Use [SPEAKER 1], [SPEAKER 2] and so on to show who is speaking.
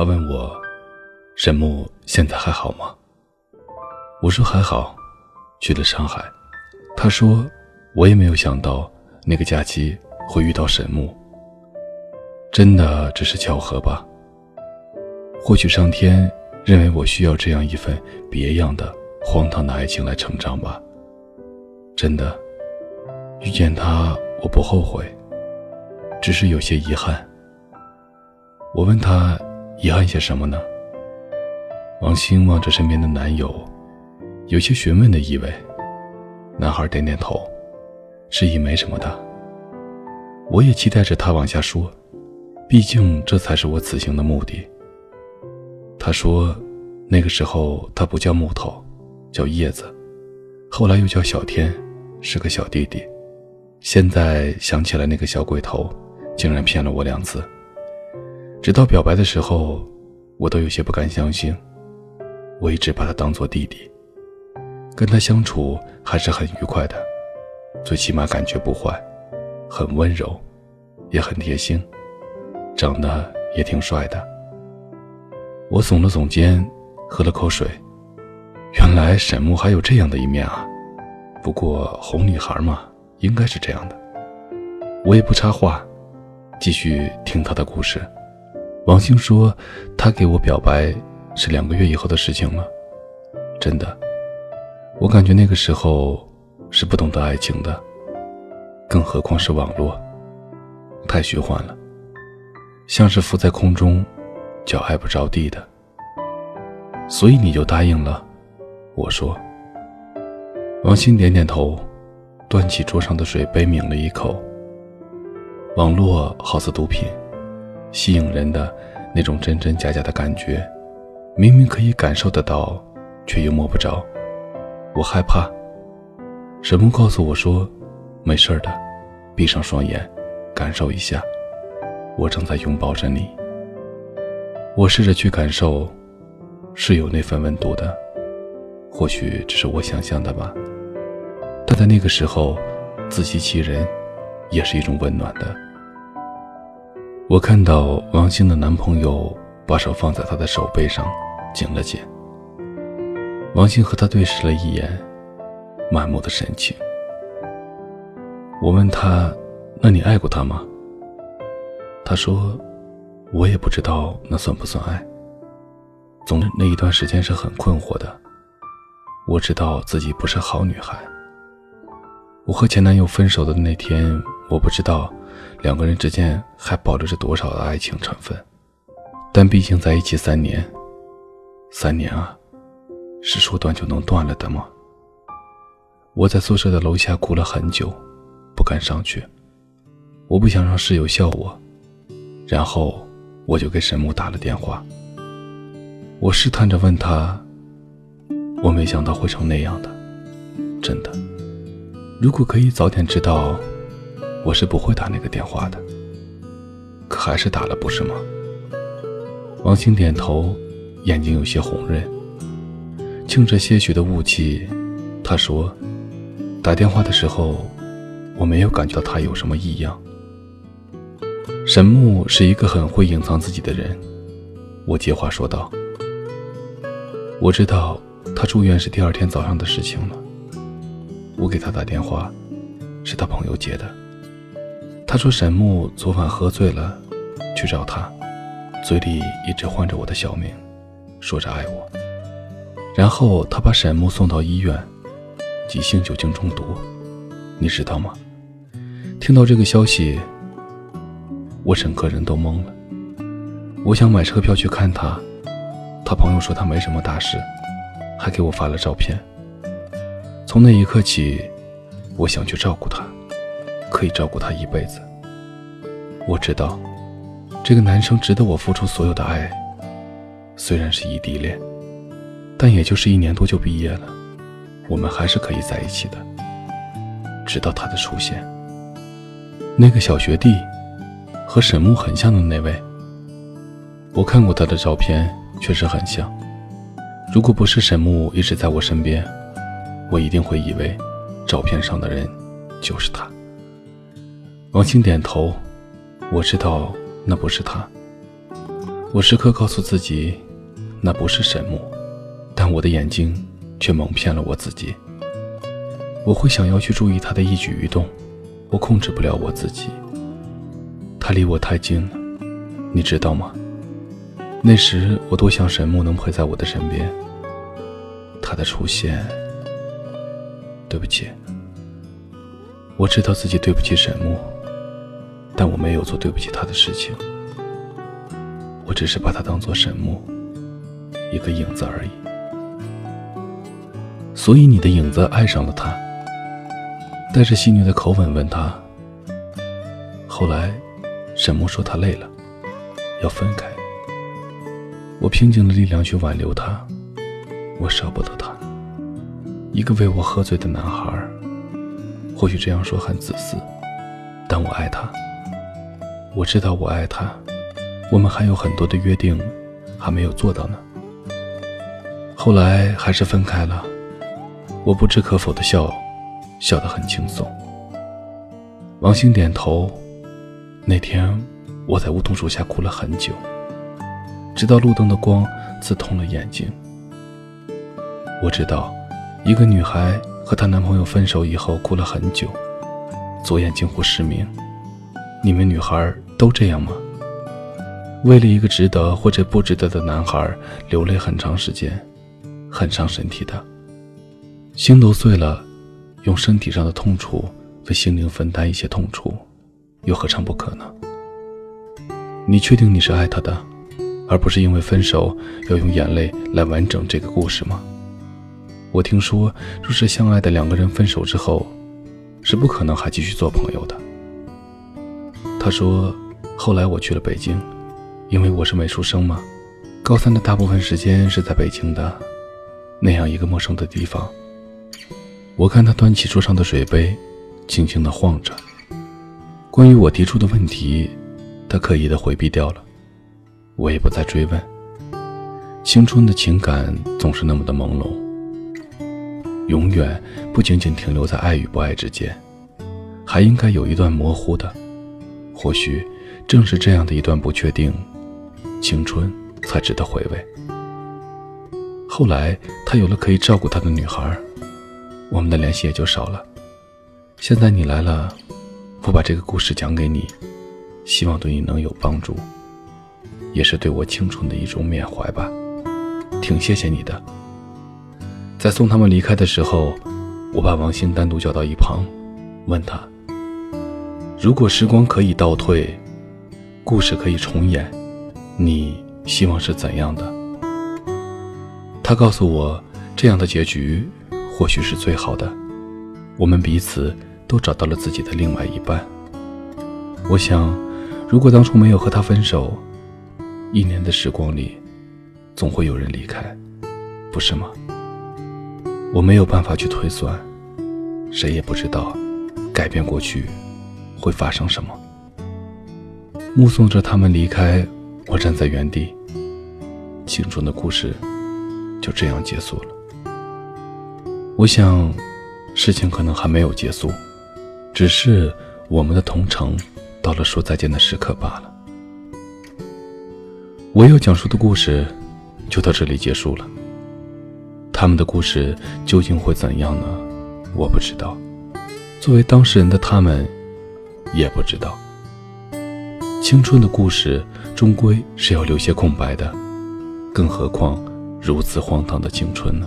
[SPEAKER 1] 他问我：“沈木现在还好吗？”我说：“还好，去了上海。”他说：“我也没有想到那个假期会遇到沈木。真的只是巧合吧？或许上天认为我需要这样一份别样的荒唐的爱情来成长吧。真的，遇见他我不后悔，只是有些遗憾。”我问他遗憾些什么呢？王星望着身边的男友，有些询问的意味。男孩点点头，示意没什么的。我也期待着他往下说，毕竟这才是我此行的目的。他说，那个时候他不叫木头，叫叶子，后来又叫小天，是个小弟弟。现在想起来，那个小鬼头竟然骗了我两次。直到表白的时候，我都有些不敢相信。我一直把他当做弟弟，跟他相处还是很愉快的，最起码感觉不坏，很温柔，也很贴心，长得也挺帅的。我耸了耸肩，喝了口水。原来沈木还有这样的一面啊！不过哄女孩嘛，应该是这样的。我也不插话，继续听他的故事。王星说：“他给我表白是两个月以后的事情了。”真的，我感觉那个时候是不懂得爱情的，更何况是网络，太虚幻了，像是浮在空中，脚挨不着地的。所以你就答应了？我说。王星点点头，端起桌上的水杯抿了一口。网络好似毒品。吸引人的那种真真假假的感觉，明明可以感受得到，却又摸不着。我害怕。沈梦告诉我说：“没事的，闭上双眼，感受一下，我正在拥抱着你。”我试着去感受，是有那份温度的，或许只是我想象的吧。但在那个时候，自欺欺人，也是一种温暖的。我看到王星的男朋友把手放在她的手背上，紧了紧。王星和他对视了一眼，满目的深情。我问他：“那你爱过他吗？”他说：“我也不知道那算不算爱。总之那一段时间是很困惑的。我知道自己不是好女孩。我和前男友分手的那天，我不知道。”两个人之间还保留着多少的爱情成分？但毕竟在一起三年，三年啊，是说断就能断了的吗？我在宿舍的楼下哭了很久，不敢上去。我不想让室友笑我，然后我就给沈木打了电话。我试探着问他：“我没想到会成那样的，真的。如果可以早点知道。”我是不会打那个电话的，可还是打了，不是吗？王星点头，眼睛有些红润，沁着些许的雾气。他说：“打电话的时候，我没有感觉到他有什么异样。”沈木是一个很会隐藏自己的人，我接话说道：“我知道他住院是第二天早上的事情了。我给他打电话，是他朋友接的。”他说：“沈木昨晚喝醉了，去找他，嘴里一直唤着我的小名，说着爱我。然后他把沈木送到医院，急性酒精中毒，你知道吗？”听到这个消息，我整个人都懵了。我想买车票去看他，他朋友说他没什么大事，还给我发了照片。从那一刻起，我想去照顾他。可以照顾他一辈子。我知道，这个男生值得我付出所有的爱。虽然是异地恋，但也就是一年多就毕业了，我们还是可以在一起的。直到他的出现，那个小学弟，和沈木很像的那位。我看过他的照片，确实很像。如果不是沈木一直在我身边，我一定会以为，照片上的人就是他。王青点头，我知道那不是他。我时刻告诉自己，那不是沈木，但我的眼睛却蒙骗了我自己。我会想要去注意他的一举一动，我控制不了我自己。他离我太近了，你知道吗？那时我多想沈木能陪在我的身边。他的出现，对不起，我知道自己对不起沈木，但我没有做对不起他的事情。我只是把他当做沈木，一个影子而已。所以你的影子爱上了他，带着戏谑的口吻问他。后来，沈木说他累了，要分开。我拼尽了力量去挽留他，我舍不得他，一个为我喝醉的男孩。或许这样说很自私，但我爱他。我知道我爱他。我们还有很多的约定，还没有做到呢。后来还是分开了，我不置可否的笑，笑得很轻松。王兴点头。那天我在梧桐树下哭了很久，直到路灯的光刺痛了眼睛。我知道，一个女孩和她男朋友分手以后哭了很久，左眼近乎失明。你们女孩都这样吗？为了一个值得或者不值得的男孩流泪很长时间，很伤身体的。心都碎了，用身体上的痛楚为心灵分担一些痛楚，又何尝不可呢？你确定你是爱他的，而不是因为分手要用眼泪来完整这个故事吗？我听说，若是相爱的两个人分手之后，是不可能还继续做朋友的。他说，后来我去了北京。因为我是美术生嘛，高三的大部分时间是在北京的，那样一个陌生的地方。我看他端起桌上的水杯，轻轻地晃着。关于我提出的问题，他刻意地回避掉了，我也不再追问。青春的情感总是那么的朦胧，永远不仅仅停留在爱与不爱之间，还应该有一段模糊的。或许正是这样的一段不确定。青春才值得回味。后来，他有了可以照顾他的女孩，我们的联系也就少了。现在你来了，我把这个故事讲给你，希望对你能有帮助，也是对我青春的一种缅怀吧。挺谢谢你的。在送他们离开的时候，我把王兴单独叫到一旁，问他：如果时光可以倒退，故事可以重演。你希望是怎样的？他告诉我，这样的结局或许是最好的。我们彼此都找到了自己的另外一半。我想，如果当初没有和他分手，一年的时光里，总会有人离开，不是吗？我没有办法去推算，谁也不知道改变过去会发生什么。目送着他们离开。我站在原地，青春的故事就这样结束了。我想，事情可能还没有结束，只是我们的同城到了说再见的时刻罢了。我要讲述的故事就到这里结束了。他们的故事究竟会怎样呢？我不知道。作为当事人的他们，也不知道。青春的故事。终归是要留些空白的，更何况如此荒唐的青春呢？